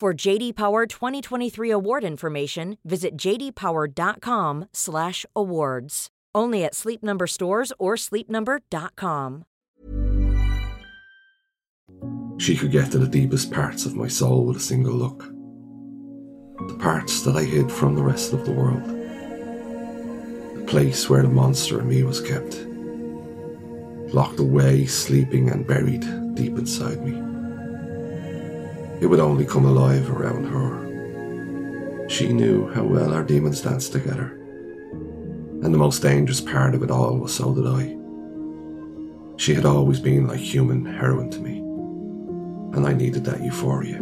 For JD Power 2023 award information, visit jdpower.com/awards. Only at Sleep Number stores or sleepnumber.com. She could get to the deepest parts of my soul with a single look. The parts that I hid from the rest of the world. The place where the monster in me was kept. Locked away, sleeping, and buried deep inside me. It would only come alive around her. She knew how well our demons danced together. And the most dangerous part of it all was so did I. She had always been like human heroin to me, and I needed that euphoria.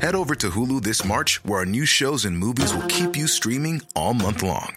Head over to Hulu this March, where our new shows and movies will keep you streaming all month long.